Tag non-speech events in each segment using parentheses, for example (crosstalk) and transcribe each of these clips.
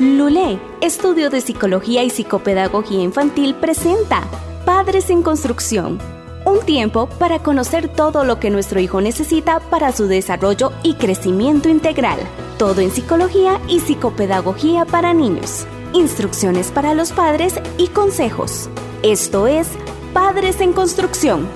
Lulé, Estudio de Psicología y Psicopedagogía Infantil, presenta Padres en Construcción. Un tiempo para conocer todo lo que nuestro hijo necesita para su desarrollo y crecimiento integral. Todo en psicología y psicopedagogía para niños. Instrucciones para los padres y consejos. Esto es Padres en Construcción.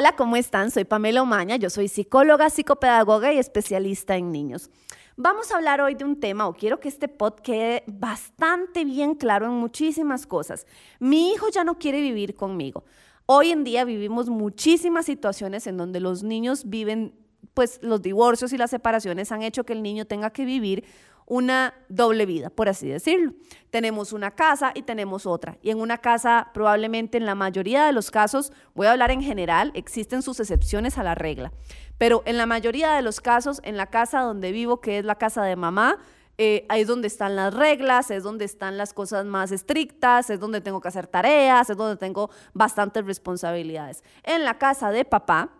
Hola, ¿cómo están? Soy Pamela Omaña, yo soy psicóloga, psicopedagoga y especialista en niños. Vamos a hablar hoy de un tema, o quiero que este pod quede bastante bien claro en muchísimas cosas. Mi hijo ya no quiere vivir conmigo. Hoy en día vivimos muchísimas situaciones en donde los niños viven, pues los divorcios y las separaciones han hecho que el niño tenga que vivir una doble vida, por así decirlo. Tenemos una casa y tenemos otra. Y en una casa, probablemente en la mayoría de los casos, voy a hablar en general, existen sus excepciones a la regla. Pero en la mayoría de los casos, en la casa donde vivo, que es la casa de mamá, eh, ahí es donde están las reglas, es donde están las cosas más estrictas, es donde tengo que hacer tareas, es donde tengo bastantes responsabilidades. En la casa de papá,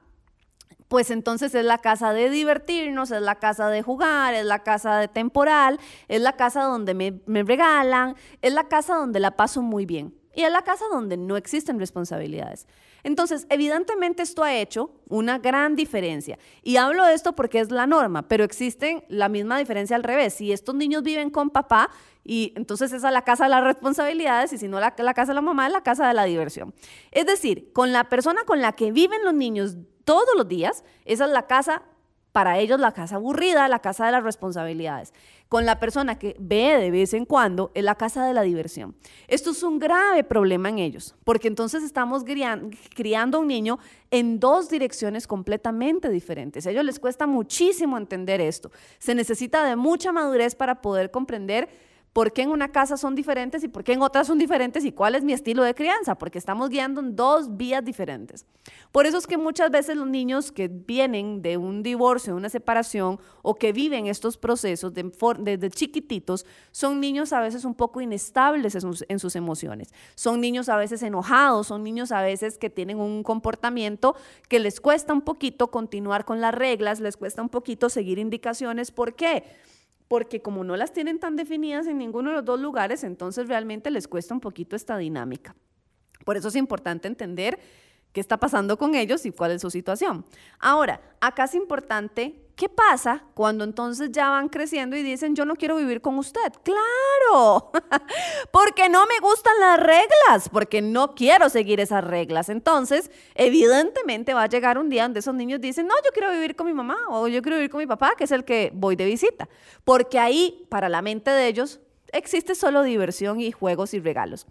pues entonces es la casa de divertirnos, es la casa de jugar, es la casa de temporal, es la casa donde me, regalan, es la casa donde la paso muy bien y es la casa donde no existen responsabilidades. Entonces, evidentemente esto ha hecho una gran diferencia. Y hablo de esto porque es la norma, pero existe la misma diferencia al revés. Si estos niños viven con papá, y entonces esa es la casa de las responsabilidades, y si no la, la casa de la mamá, es la casa de la diversión. Es decir, con la persona con la que viven los niños todos los días, esa es la casa, para ellos la casa aburrida, la casa de las responsabilidades. Con la persona que ve de vez en cuando, es la casa de la diversión. Esto es un grave problema en ellos, porque entonces estamos criando a un niño en dos direcciones completamente diferentes. A ellos les cuesta muchísimo entender esto. Se necesita de mucha madurez para poder comprender por qué en una casa son diferentes y por qué en otras son diferentes y cuál es mi estilo de crianza, porque estamos guiando en dos vías diferentes. Por eso es que muchas veces los niños que vienen de un divorcio, de una separación o que viven estos procesos desde chiquititos, son niños a veces un poco inestables en sus emociones. Son niños a veces enojados, son niños a veces que tienen un comportamiento que les cuesta un poquito continuar con las reglas, les cuesta un poquito seguir indicaciones. ¿Por qué? Porque como no las tienen tan definidas en ninguno de los dos lugares, entonces realmente les cuesta un poquito esta dinámica. Por eso es importante entender qué está pasando con ellos y cuál es su situación. Ahora, acá es importante ¿Qué pasa cuando entonces ya van creciendo y dicen, yo no quiero vivir con usted? Claro, (laughs) porque no me gustan las reglas, porque no quiero seguir esas reglas. Entonces, evidentemente va a llegar un día donde esos niños dicen, no, yo quiero vivir con mi mamá o yo quiero vivir con mi papá, que es el que voy de visita. Porque ahí, para la mente de ellos, existe solo diversión y juegos y regalos.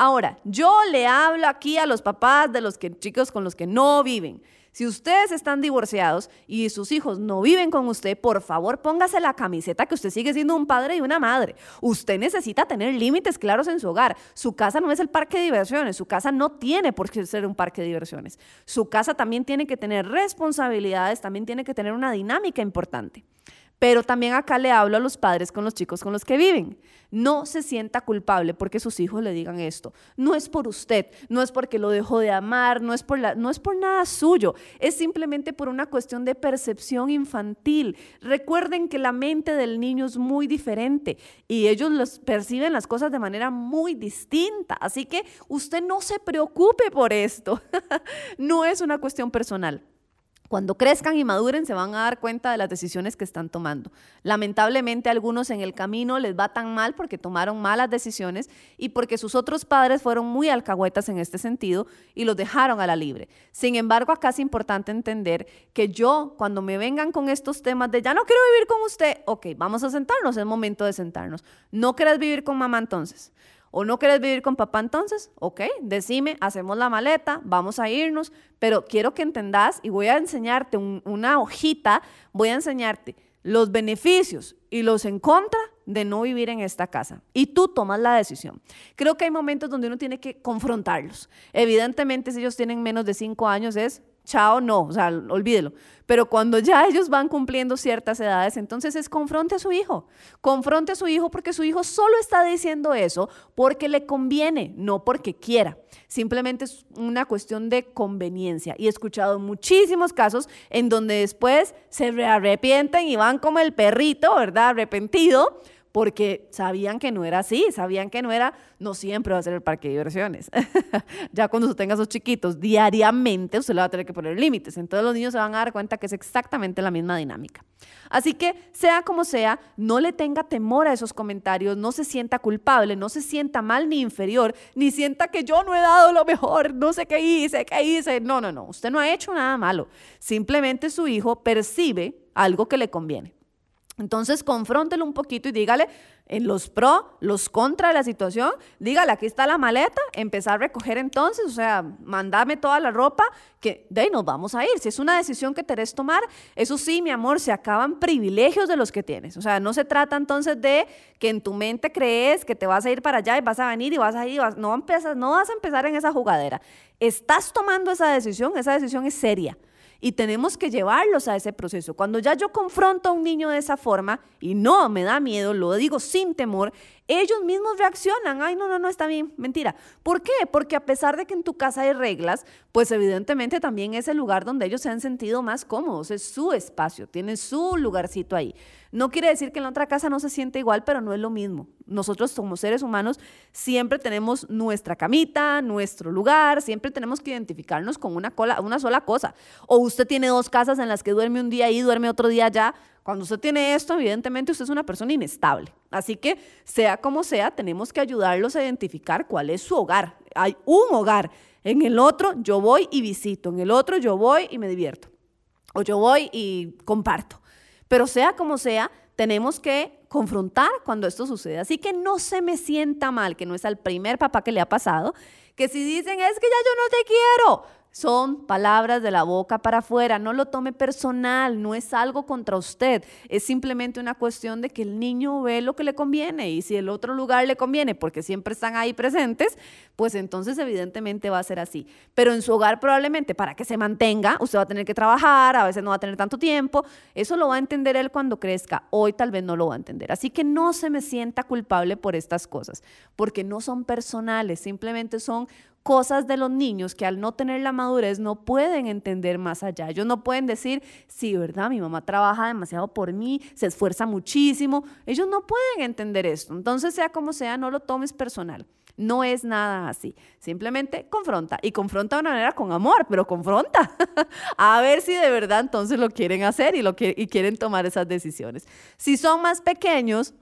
Ahora, yo le hablo aquí a los papás de los que, chicos con los que no viven. Si ustedes están divorciados y sus hijos no viven con usted, por favor póngase la camiseta que usted sigue siendo un padre y una madre. Usted necesita tener límites claros en su hogar. Su casa no es el parque de diversiones, su casa no tiene por qué ser un parque de diversiones. Su casa también tiene que tener responsabilidades, también tiene que tener una dinámica importante. Pero también acá le hablo a los padres con los chicos con los que viven. No se sienta culpable porque sus hijos le digan esto. No es por usted, no es porque lo dejó de amar, no es por, la, no es por nada suyo, es simplemente por una cuestión de percepción infantil. Recuerden que la mente del niño es muy diferente y ellos los perciben las cosas de manera muy distinta. Así que usted no se preocupe por esto. (laughs) no es una cuestión personal. Cuando crezcan y maduren se van a dar cuenta de las decisiones que están tomando. Lamentablemente a algunos en el camino les va tan mal porque tomaron malas decisiones y porque sus otros padres fueron muy alcahuetas en este sentido y los dejaron a la libre. Sin embargo, acá es importante entender que yo, cuando me vengan con estos temas de ya no quiero vivir con usted, ok, vamos a sentarnos, es momento de sentarnos. ¿No querés vivir con mamá entonces? ¿O no quieres vivir con papá entonces? Ok, decime, hacemos la maleta, vamos a irnos, pero quiero que entendas y voy a enseñarte una hojita, voy a enseñarte los beneficios y los en contra de no vivir en esta casa. Y tú tomas la decisión. Creo que hay momentos donde uno tiene que confrontarlos. Evidentemente, si ellos tienen menos de cinco años, es chao, no, o sea, olvídelo. Pero cuando ya ellos van cumpliendo ciertas edades, entonces es confronte a su hijo. Confronte a su hijo porque su hijo solo está diciendo eso porque le conviene, no porque quiera. Simplemente es una cuestión de conveniencia. Y he escuchado muchísimos casos en donde después se arrepienten y van como el perrito, ¿verdad? Arrepentido porque sabían que no era así, sabían que no era, no siempre va a ser el parque de diversiones. (laughs) ya cuando usted tenga sus chiquitos, diariamente usted le va a tener que poner límites. Entonces los niños se van a dar cuenta que es exactamente la misma dinámica. Así que, sea como sea, no le tenga temor a esos comentarios, no se sienta culpable, no se sienta mal ni inferior, ni sienta que yo no he dado lo mejor, no sé qué hice, qué hice. No, no, no, usted no ha hecho nada malo. Simplemente su hijo percibe algo que le conviene. Entonces, confróntelo un poquito y dígale en los pro, los contra de la situación. Dígale, aquí está la maleta, empezar a recoger entonces, o sea, mandame toda la ropa, que de ahí nos vamos a ir. Si es una decisión que querés tomar, eso sí, mi amor, se acaban privilegios de los que tienes. O sea, no se trata entonces de que en tu mente crees que te vas a ir para allá y vas a venir y vas a ir, no, empiezas, no vas a empezar en esa jugadera. Estás tomando esa decisión, esa decisión es seria y tenemos que llevarlos a ese proceso. Cuando ya yo confronto a un niño de esa forma y no me da miedo, lo digo sin temor, ellos mismos reaccionan, ay, no, no, no, está bien, mentira. ¿Por qué? Porque a pesar de que en tu casa hay reglas, pues evidentemente también es el lugar donde ellos se han sentido más cómodos, es su espacio, tienen su lugarcito ahí. No quiere decir que en la otra casa no se siente igual, pero no es lo mismo. Nosotros como seres humanos siempre tenemos nuestra camita, nuestro lugar, siempre tenemos que identificarnos con una, sola cosa. O usted tiene dos casas en las que duerme un día ahí, duerme otro día allá, cuando usted tiene esto, evidentemente usted es una persona inestable. Así que, sea como sea, tenemos que ayudarlos a identificar cuál es su hogar. Hay un hogar. En el otro yo voy y visito. En el otro yo voy y me divierto. O yo voy y comparto. Pero sea como sea, tenemos que confrontar cuando esto sucede. Así que no se me sienta mal, que no es al primer papá que le ha pasado, que si dicen es que ya yo no te quiero, son palabras de la boca para afuera, no lo tome personal, no es algo contra usted, es simplemente una cuestión de que el niño ve lo que le conviene. Y si el otro lugar le conviene porque siempre están ahí presentes, pues entonces evidentemente va a ser así. Pero en su hogar probablemente para que se mantenga, usted va a tener que trabajar, a veces no va a tener tanto tiempo, eso lo va a entender él cuando crezca, hoy tal vez no lo va a entender. Así que no se me sienta culpable por estas cosas, porque no son personales, simplemente son cosas de los niños que al no tener la madurez no pueden entender más allá. Ellos no pueden decir, sí, ¿verdad? Mi mamá trabaja demasiado por mí, se esfuerza muchísimo. Ellos no pueden entender esto. Entonces, sea como sea, no lo tomes personal. No es nada así. Simplemente confronta. Y confronta de una manera con amor, pero confronta. (laughs) a ver si de verdad entonces lo quieren hacer y, lo y quieren tomar esas decisiones. Si son más pequeños,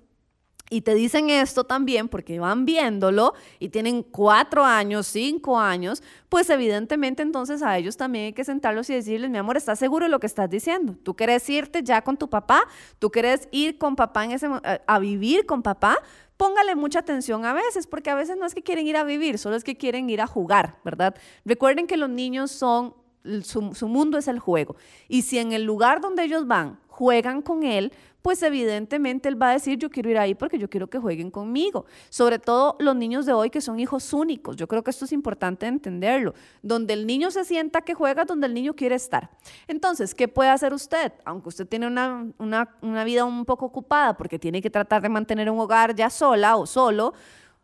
y te dicen esto también porque van viéndolo y tienen cuatro años, cinco años, pues evidentemente entonces a ellos también hay que sentarlos y decirles, mi amor, ¿estás seguro de lo que estás diciendo? ¿Tú quieres irte ya con tu papá? ¿Tú quieres ir con papá ese, a vivir con papá? Póngale mucha atención a veces, porque a veces no es que quieren ir a vivir, solo es que quieren ir a jugar, ¿verdad? Recuerden que los niños son, su mundo es el juego. Y si en el lugar donde ellos van juegan con él, pues evidentemente él va a decir, yo quiero ir ahí porque yo quiero que jueguen conmigo. Sobre todo los niños de hoy que son hijos únicos. Yo creo que esto es importante entenderlo. Donde el niño se sienta que juega, donde el niño quiere estar. Entonces, ¿qué puede hacer usted? Aunque usted tiene una, una, una vida un poco ocupada porque tiene que tratar de mantener un hogar ya sola o solo,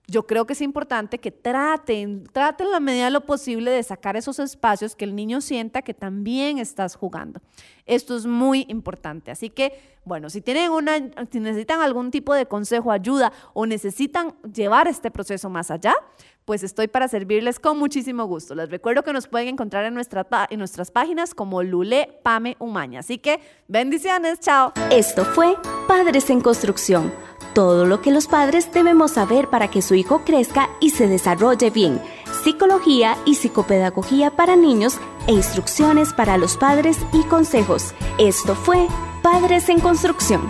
yo creo que es importante que traten, traten la medida de lo posible de sacar esos espacios que el niño sienta que también estás jugando. Esto es muy importante. Así que, bueno, si tienen una, si necesitan algún tipo de consejo, ayuda o necesitan llevar este proceso más allá, pues estoy para servirles con muchísimo gusto. Les recuerdo que nos pueden encontrar en, nuestra, en nuestras páginas como Lule Pame Umaña. Así que bendiciones, chao. Esto fue Padres en Construcción todo lo que los padres debemos saber para que su hijo crezca y se desarrolle bien, psicología y psicopedagogía para niños e instrucciones para los padres y consejos. Esto fue Padres en Construcción.